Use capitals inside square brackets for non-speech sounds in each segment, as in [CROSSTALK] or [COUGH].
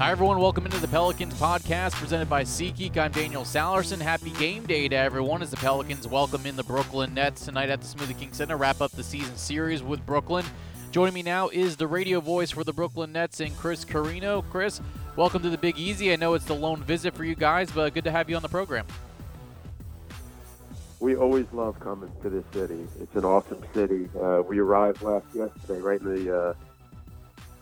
Hi, everyone. Welcome into the Pelicans podcast presented by SeatGeek. I'm Daniel Sallerson. Happy game day to everyone as the Pelicans welcome in the Brooklyn Nets tonight at the Smoothie King Center. Wrap up the season series with Brooklyn. Joining me now is the radio voice for the Brooklyn Nets and Chris Carrino. Chris, welcome to the Big Easy. I know it's the lone visit for you guys, but good to have you on the program. We always love coming to this city. It's an awesome city. Uh, we arrived last yesterday, right in the uh,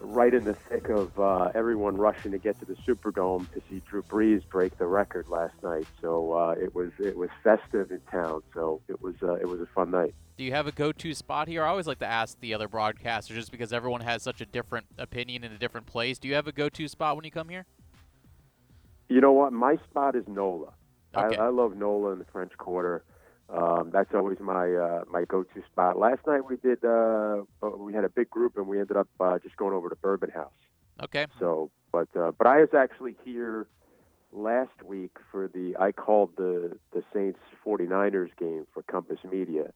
right in the thick of uh, everyone rushing to get to the Superdome to see Drew Brees break the record last night. So uh, it was it was festive in town. So it was uh, it was a fun night. Do you have a go-to spot here? I always like to ask the other broadcasters, just because everyone has such a different opinion in a different place. Do you have a go-to spot when you come here? You know what? My spot is NOLA. Okay. I, I love NOLA in the French Quarter. Um, that's always my uh, my go-to spot. Last night we did uh, uh, we had a big group and we ended up uh, just going over to Bourbon House. Okay. So, but uh, but I was actually here last week for the I called the the Saints 49ers game for Compass Media.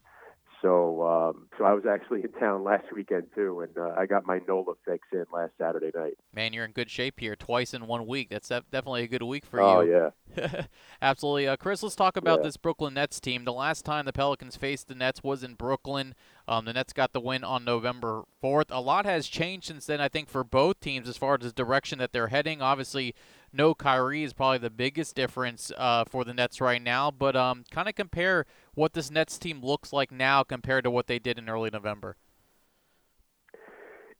So um, so I was actually in town last weekend too, and uh, I got my NOLA fix in last Saturday night. Man, you're in good shape here. Twice in one week. That's definitely a good week for oh you. Oh yeah. [LAUGHS] Absolutely. Uh, Chris, let's talk about Yeah. this Brooklyn Nets team. The last time the Pelicans faced the Nets was in Brooklyn. Um, the Nets got the win on November 4th. A lot has changed since then, I think, for both teams as far as the direction that they're heading. Obviously, no Kyrie is probably the biggest difference uh, for the Nets right now, but um, kind of compare what this Nets team looks like now compared to what they did in early November.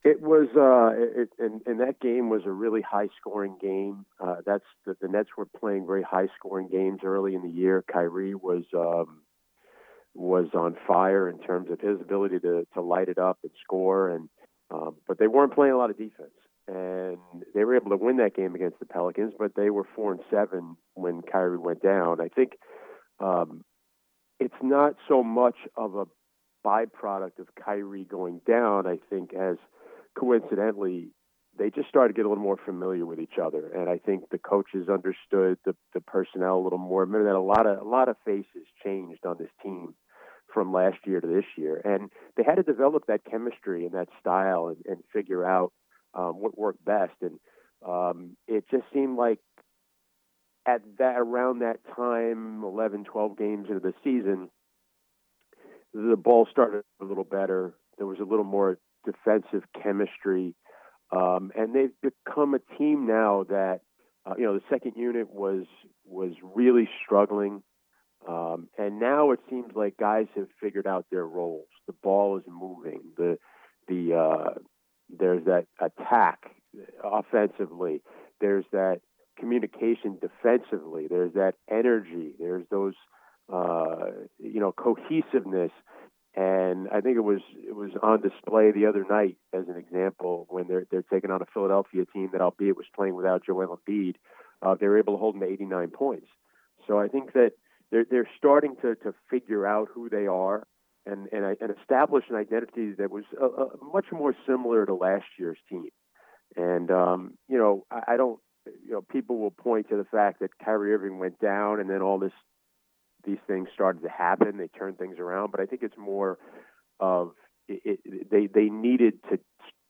It was, uh, it, and, and that game was a really high scoring game. Uh, that's the, the Nets were playing very high scoring games early in the year. Kyrie was, um, was on fire in terms of his ability to, to light it up and score. And, um, but they weren't playing a lot of defense and they were able to win that game against the Pelicans, but they were four and seven when Kyrie went down. I think, um, it's not so much of a byproduct of Kyrie going down, I think, as coincidentally, they just started to get a little more familiar with each other, and I think the coaches understood the the personnel a little more. Remember that a lot of a lot of faces changed on this team from last year to this year, and they had to develop that chemistry and that style and, and figure out um, what worked best. And um, it just seemed like at that around that time, 11, 12 games into the season, the ball started a little better. There was a little more defensive chemistry, um, and they've become a team now that uh, you know the second unit was was really struggling, um, and now it seems like guys have figured out their roles. The ball is moving. The the uh, there's that attack offensively. There's that communication defensively. There's that energy. There's those uh, you know cohesiveness and I think it was it was on display the other night as an example when they're they're taking on a Philadelphia team that albeit was playing without Joel Embiid, uh, they were able to hold them to 89 points. So I think that they're they're starting to to figure out who they are and and, and establish an identity that was uh, uh, much more similar to last year's team. And um, you know I, I don't you know people will point to the fact that Kyrie Irving went down and then all this these things started to happen. They turned things around, but I think it's more of it, it, they they needed to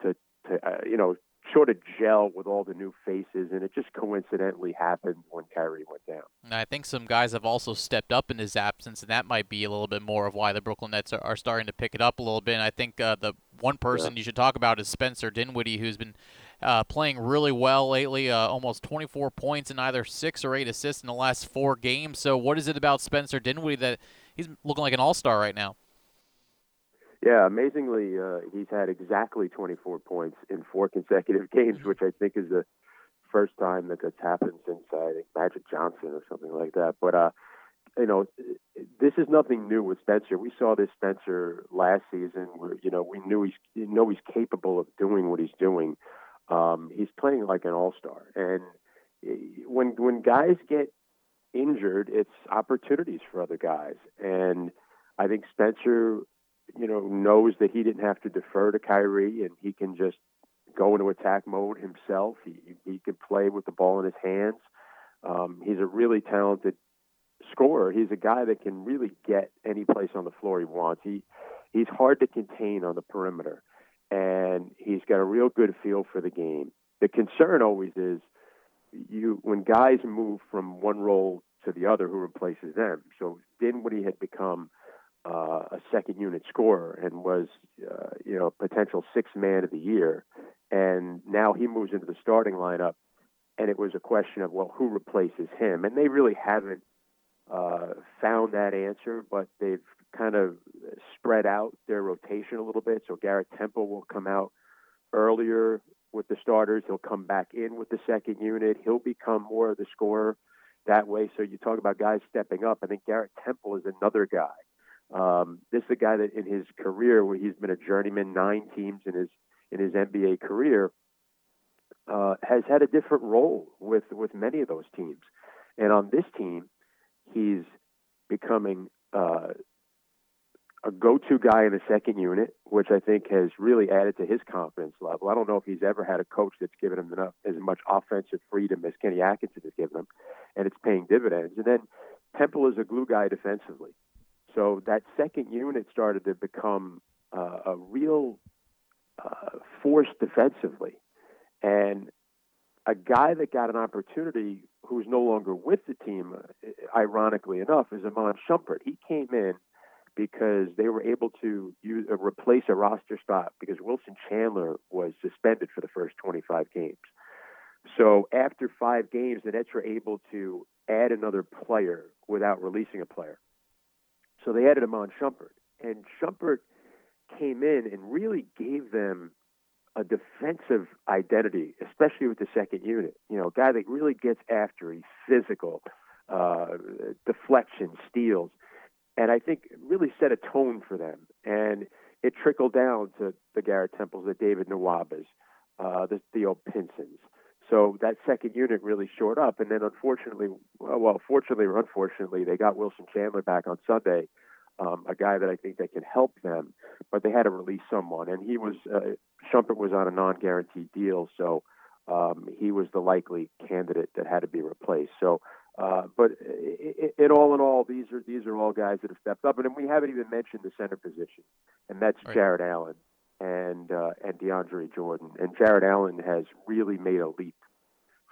to, to uh, you know sort of gel with all the new faces, and it just coincidentally happened when Kyrie went down. And I think some guys have also stepped up in his absence, and that might be a little bit more of why the Brooklyn Nets are, are starting to pick it up a little bit. And I think uh, the one person you should talk about is Spencer Dinwiddie, who's been uh, playing really well lately, uh, almost 24 points and either six or eight assists in the last four games. So, what is it about Spencer Dinwiddie that he's looking like an all star right now? Yeah, amazingly, uh, he's had exactly 24 points in four [LAUGHS] consecutive games, which I think is the first time that that's happened since I think Magic Johnson or something like that. But uh, you know, this is nothing new with Spencer. We saw this Spencer last season, where you know we knew he's you know he's capable of doing what he's doing. Um, he's playing like an all star, and when when guys get injured, it's opportunities for other guys. And I think Spencer, you know, knows that he didn't have to defer to Kyrie, and he can just go into attack mode himself. He he can play with the ball in his hands. Um, he's a really talented scorer. He's a guy that can really get any place on the floor he wants. He he's hard to contain on the perimeter, and he's got a real good feel for the game. The concern always is you when guys move from one role to the other, who replaces them? So Dinwiddie had become uh, a second unit scorer and was, uh, you know, potential sixth man of the year, and now he moves into the starting lineup, and it was a question of well, who replaces him? And they really haven't uh, found that answer, but they've kind of spread out their rotation a little bit. So Garrett Temple will come out earlier with the starters. He'll come back in with the second unit. He'll become more of the scorer that way. So you talk about guys stepping up. I think Garrett Temple is another guy. Um, this is a guy that in his career, where he's been a journeyman, nine teams in his in his NBA career, uh, has had a different role with with many of those teams. And on this team, he's becoming uh, a go-to guy in the second unit, which I think has really added to his confidence level. I don't know if he's ever had a coach that's given him enough as much offensive freedom as Kenny Atkinson has given him, and it's paying dividends. And then Temple is a glue guy defensively, so that second unit started to become uh, a real uh, force defensively, and a guy that got an opportunity who's no longer with the team, uh, ironically enough, is Iman Shumpert. He came in because they were able to use, uh, replace a roster spot because Wilson Chandler was suspended for the first 25 games. So after five games, the Nets were able to add another player without releasing a player. So they added Iman Shumpert, and Shumpert came in and really gave them a defensive identity, especially with the second unit. You know, a guy that really gets after. He's physical, uh, deflection, steals and I think really set a tone for them. And it trickled down to the Garrett Temples, the David Nwabas, uh, the Theo Pinsons. So that second unit really shored up. And then unfortunately, well, fortunately or unfortunately, they got Wilson Chandler back on Sunday, um, a guy that I think that can help them. But they had to release someone, and he was uh, Shumpert was on a non-guaranteed deal, so um, he was the likely candidate that had to be replaced. So uh, but in all in all, these are these are all guys that have stepped up, and we haven't even mentioned the center position, and that's right. Jarrett Allen and uh, and DeAndre Jordan. And Jarrett Allen has really made a leap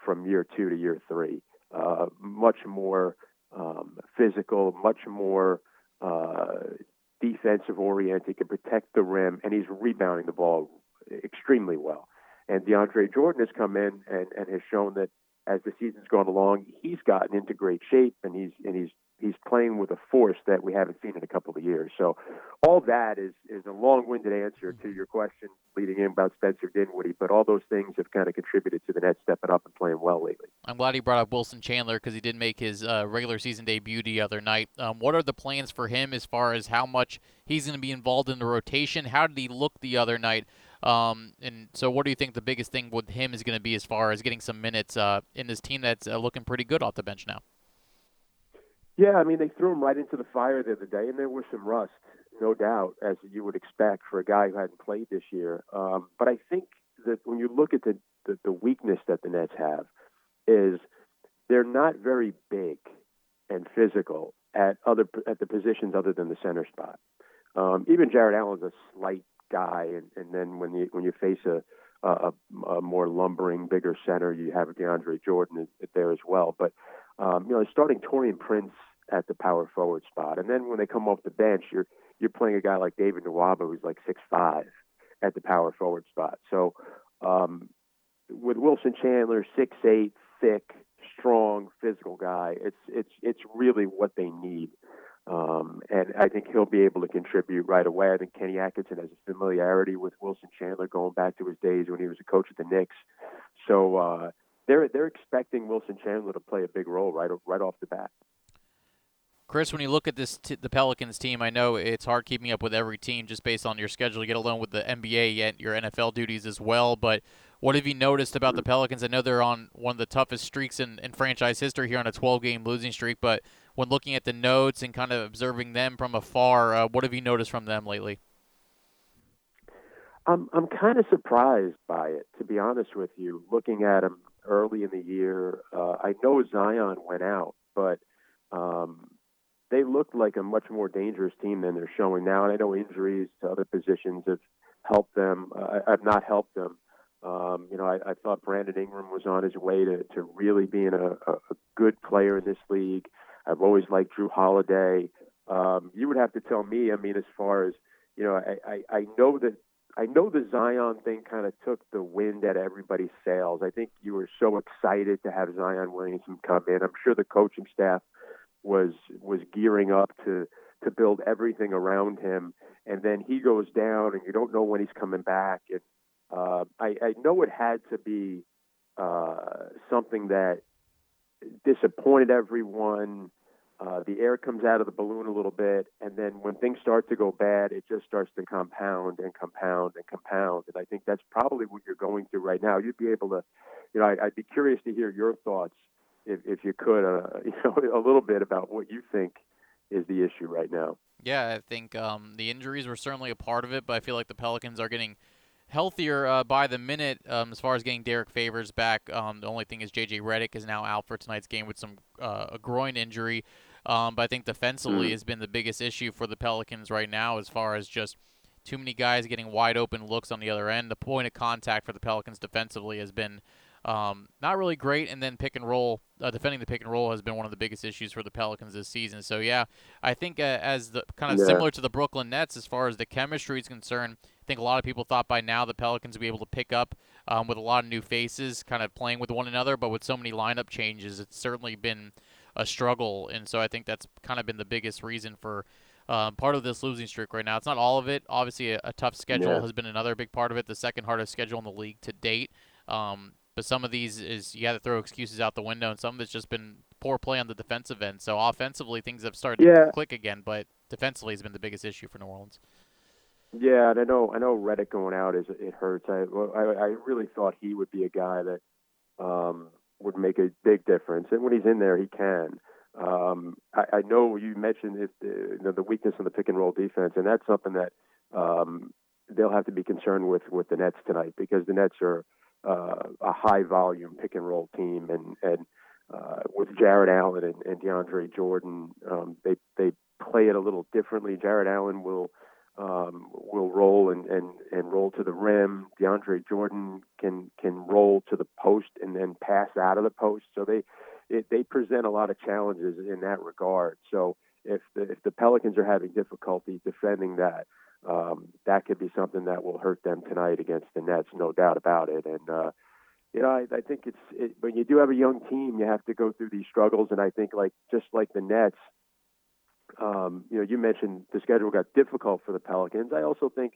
from year two to year three. Uh, much more um, physical, much more uh, defensive oriented, can protect the rim, and he's rebounding the ball extremely well. And DeAndre Jordan has come in and, and has shown that as the season's gone along, he's gotten into great shape and he's and he's he's playing with a force that we haven't seen in a couple of years. So all that is is a long-winded answer to your question leading in about Spencer Dinwiddie, but all those things have kind of contributed to the Nets stepping up and playing well lately. I'm glad he brought up Wilson Chandler because he did make his uh, regular season debut the other night. Um, what are the plans for him as far as how much he's going to be involved in the rotation? How did he look the other night? Um, and so, what do you think the biggest thing with him is going to be as far as getting some minutes uh, in this team that's uh, looking pretty good off the bench now? Yeah, I mean, they threw him right into the fire the other day, and there was some rust, no doubt, as you would expect for a guy who hadn't played this year. Um, but I think that when you look at the, the, the weakness that the Nets have, is they're not very big and physical at other at the positions other than the center spot. Um, even Jarrett Allen's a slight guy, and, and then when you when you face a, a, a more lumbering, bigger center, you have DeAndre Jordan there as well. But um, you know, starting Taurean Prince at the power forward spot, and then when they come off the bench, you're you're playing a guy like David Nwaba who's like six five at the power forward spot. So um, with Wilson Chandler, six eight, thick, strong, physical guy, it's it's it's really what they need um, and I think he'll be able to contribute right away. I think Kenny Atkinson has a familiarity with Wilson Chandler going back to his days when he was a coach at the Knicks. So uh, they're they're expecting Wilson Chandler to play a big role right right off the bat. Chris, when you look at this, t- the Pelicans team, I know it's hard keeping up with every team just based on your schedule, get alone with the NBA and your NFL duties as well. But what have you noticed about the Pelicans? I know they're on one of the toughest streaks in, in franchise history here on a 12 game losing streak, but when looking at the notes and kind of observing them from afar, uh, what have you noticed from them lately? I'm I'm kind of surprised by it, to be honest with you. Looking at them early in the year, uh, I know Zion went out, but um, they looked like a much more dangerous team than they're showing now. And I know injuries to other positions have helped them. Uh, have not helped them. Um, you know, I, I thought Brandon Ingram was on his way to, to really being a, a good player in this league. I've always liked Jrue Holiday. Um, you would have to tell me. I mean, as far as you know, I, I, I know that I know the Zion thing kind of took the wind out of everybody's sails. I think you were so excited to have Zion Williamson come in. I'm sure the coaching staff was was gearing up to to build everything around him, and then he goes down, and you don't know when he's coming back. And uh, I, I know it had to be uh, something that disappointed everyone. Uh, the air comes out of the balloon a little bit, and then when things start to go bad, it just starts to compound and compound and compound. And I think that's probably what you're going through right now. You'd be able to, you know, I, would be curious to hear your thoughts, if, if you could, uh, [LAUGHS] you know, a little bit about what you think is the issue right now. Yeah, I think um, the injuries were certainly a part of it, but I feel like the Pelicans are getting healthier uh, by the minute um, as far as getting Derrick Favors back. Um, the only thing is J.J. Redick is now out for tonight's game with some uh, a groin injury. Um, but I think defensively mm. has been the biggest issue for the Pelicans right now, as far as just too many guys getting wide open looks on the other end. The point of contact for the Pelicans defensively has been um, not really great, and then pick and roll, uh, defending the pick and roll has been one of the biggest issues for the Pelicans this season. So yeah, I think uh, as the kind of yeah. similar to the Brooklyn Nets as far as the chemistry is concerned, think a lot of people thought by now the Pelicans would be able to pick up um, with a lot of new faces, kind of playing with one another. But with so many lineup changes, it's certainly been a struggle, and so I think that's kind of been the biggest reason for. Uh, part of this losing streak right now. It's not all of it. Obviously, a, a tough schedule yeah. has been another big part of it. The second hardest schedule in the league to date. Um, but some of these is you got to throw excuses out the window, and some of it's just been poor play on the defensive end. So offensively, things have started yeah. to click again, but defensively has been the biggest issue for New Orleans. Yeah, and I know I know Redick going out is it hurts. I I, I really thought he would be a guy that um, would make a big difference, and when he's in there, he can. Um, I, I know you mentioned it, uh, you know, the weakness in the pick and roll defense, and that's something that um, they'll have to be concerned with with the Nets tonight because the Nets are uh, a high volume pick and roll team, and and uh, with Jarrett Allen and, and DeAndre Jordan, um, they they play it a little differently. Jarrett Allen will um, will roll and, and, and roll to the rim. DeAndre Jordan can can roll to the post and then pass out of the post. So they it, they present a lot of challenges in that regard. So if the if the Pelicans are having difficulty defending that, um, that could be something that will hurt them tonight against the Nets, no doubt about it. And uh, you know, I, I think it's it, when you do have a young team, you have to go through these struggles. And I think like just like the Nets, um, you know, you mentioned the schedule got difficult for the Pelicans. I also think,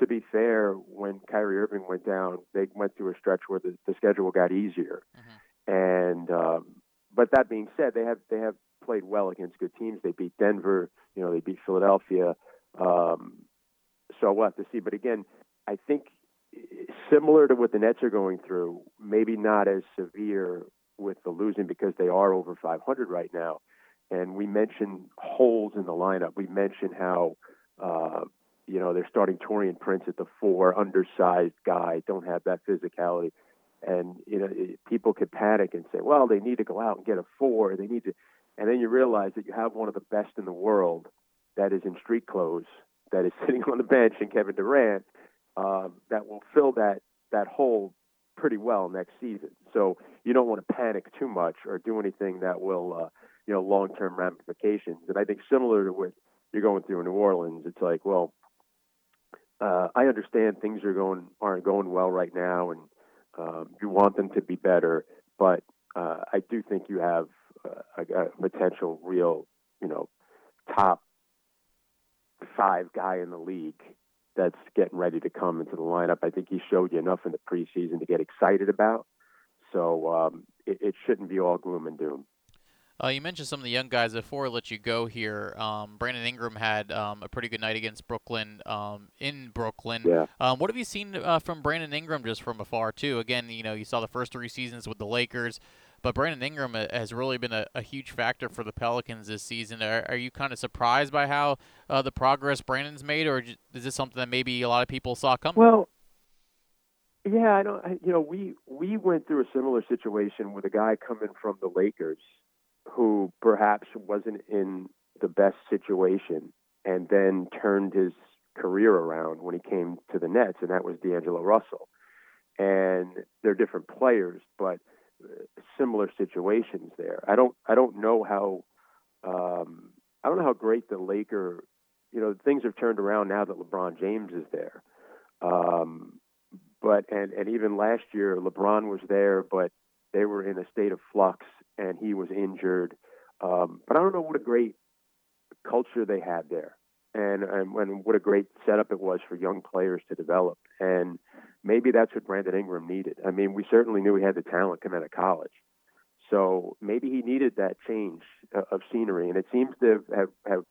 to be fair, when Kyrie Irving went down, they went through a stretch where the, the schedule got easier. Mm-hmm. And um, but that being said, they have they have played well against good teams. They beat Denver. You know, they beat Philadelphia. Um, so we'll have to see. But again, I think similar to what the Nets are going through, maybe not as severe with the losing because they are over 500 right now. And we mentioned holes in the lineup. We mentioned how, uh, you know, they're starting Taurean Prince at the four, undersized guy, don't have that physicality. And, you know, people could panic and say, well, they need to go out and get a four. They need to. And then you realize that you have one of the best in the world that is in street clothes that is [LAUGHS] sitting on the bench and Kevin Durant um, that will fill that that hole pretty well next season. So you don't want to panic too much or do anything that will uh, you know long term ramifications. And I think similar to what you're going through in New Orleans, it's like well. Uh, I understand things are going aren't going well right now, and um, you want them to be better. But uh, I do think you have a, a potential real, you know, top five guy in the league that's getting ready to come into the lineup. I think he showed you enough in the preseason to get excited about. So um, it, it, shouldn't be all gloom and doom. Uh, you mentioned some of the young guys. Before I let you go here, um, Brandon Ingram had um, a pretty good night against Brooklyn um, in Brooklyn. Yeah. Um, what have you seen uh, from Brandon Ingram just from afar too? Again, you know, you saw the first three seasons with the Lakers. But Brandon Ingram uh, has really been a, a huge factor for the Pelicans this season. Are, are you kind of surprised by how uh, the progress Brandon's made, or is this something that maybe a lot of people saw coming? Well, yeah, I don't. You know, we we went through a similar situation with a guy coming from the Lakers who perhaps wasn't in the best situation, and then turned his career around when he came to the Nets, and that was D'Angelo Russell. and they're different players, but uh, similar situations there. I don't I don't know how um, I don't know how great the Laker. You know, things have turned around now that LeBron James is there. Um, but and and even last year, LeBron was there, but they were in a state of flux, and he was injured. Um, but I don't know what a great culture they had there, and and, and what a great setup it was for young players to develop. And maybe that's what Brandon Ingram needed. I mean, we certainly knew he had the talent coming out of college. So maybe he needed that change of scenery, and it seems to have, have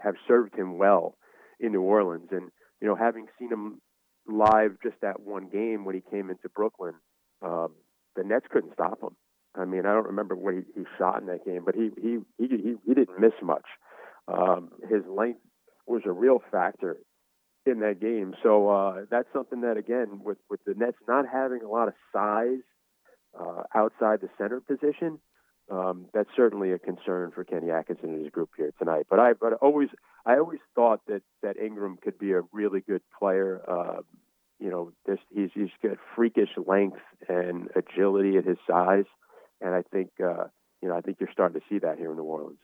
have served him well in New Orleans. And you know, having seen him live just that one game when he came into Brooklyn, um, the Nets couldn't stop him. I mean, I don't remember what he, he shot in that game, but he he he he, he didn't miss much. Um, his length was a real factor in that game. So uh, that's something that again, with with the Nets not having a lot of size uh, outside the center position, um, that's certainly a concern for Kenny Atkinson and his group here tonight. But I but always I always thought that that Ingram could be a really good player. Uh, you know, he's he's got freakish length and agility at his size, and I think uh, you know I think you're starting to see that here in New Orleans.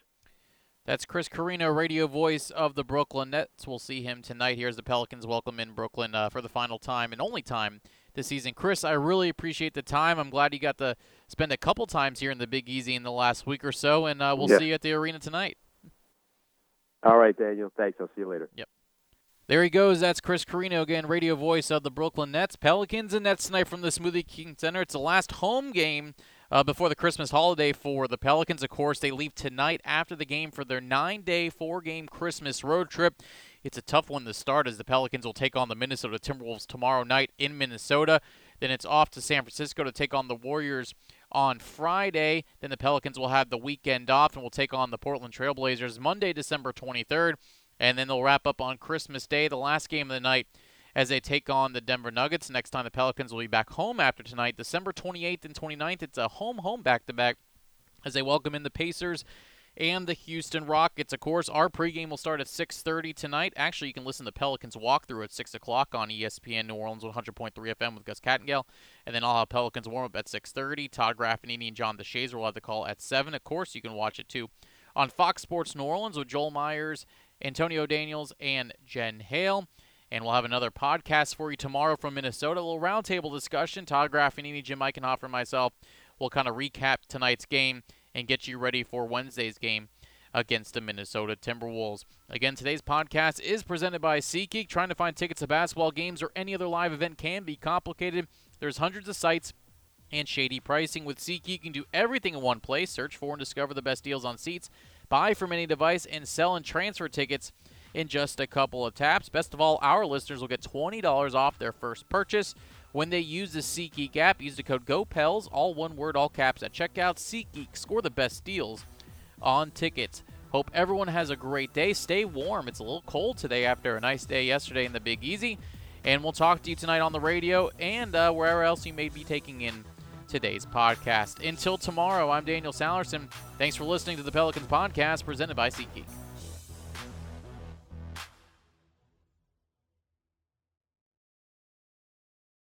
That's Chris Carrino, radio voice of the Brooklyn Nets. We'll see him tonight here as the Pelicans welcome in Brooklyn uh, for the final time and only time this season. Chris, I really appreciate the time. I'm glad you got to spend a couple times here in the Big Easy in the last week or so, and uh, we'll yeah. see you at the arena tonight. All right, Daniel. Thanks. I'll see you later. Yep. There he goes. That's Chris Carrino again, radio voice of the Brooklyn Nets. Pelicans and Nets tonight from the Smoothie King Center. It's the last home game uh, before the Christmas holiday for the Pelicans. Of course, they leave tonight after the game for their nine day, four game Christmas road trip. It's a tough one to start as the Pelicans will take on the Minnesota Timberwolves tomorrow night in Minnesota. Then it's off to San Francisco to take on the Warriors on Friday. Then the Pelicans will have the weekend off and will take on the Portland Trailblazers Monday, December 23rd. And then they'll wrap up on Christmas Day, the last game of the night as they take on the Denver Nuggets. Next time the Pelicans will be back home after tonight, December 28th and 29th. It's a home home back to back as they welcome in the Pacers and the Houston Rockets. Of course, our pregame will start at 6:30 tonight. Actually, you can listen to Pelicans walkthrough at 6 o'clock on ESPN New Orleans 100.3 FM with Gus Kattengell, and then I'll have Pelicans warm up at 6:30. Todd Graffagnini and John DeShazier will have the call at 7. Of course, you can watch it too on Fox Sports New Orleans with Joel Myers, Antonio Daniels, and Jen Hale. And we'll have another podcast for you tomorrow from Minnesota. A little roundtable discussion. Todd Graffagnini, Jim Eichenhofer, and myself will kind of recap tonight's game and get you ready for Wednesday's game against the Minnesota Timberwolves. Again, today's podcast is presented by SeatGeek. Trying to find tickets to basketball games or any other live event can be complicated. There's hundreds of sites and shady pricing. With SeatGeek, you can do everything in one place. Search for and discover the best deals on seats, buy from any device, and sell and transfer tickets – in just a couple of taps. Best of all, our listeners will get $20 off their first purchase when they use the SeatGeek app. Use the code GOPELS, all one word, all caps at checkout. SeatGeek, score the best deals on tickets. Hope everyone has a great day. Stay warm. It's a little cold today after a nice day yesterday in the Big Easy. And we'll talk to you tonight on the radio and uh, wherever else you may be taking in today's podcast. Until tomorrow, I'm Daniel Sallerson. Thanks for listening to the Pelicans podcast presented by SeatGeek.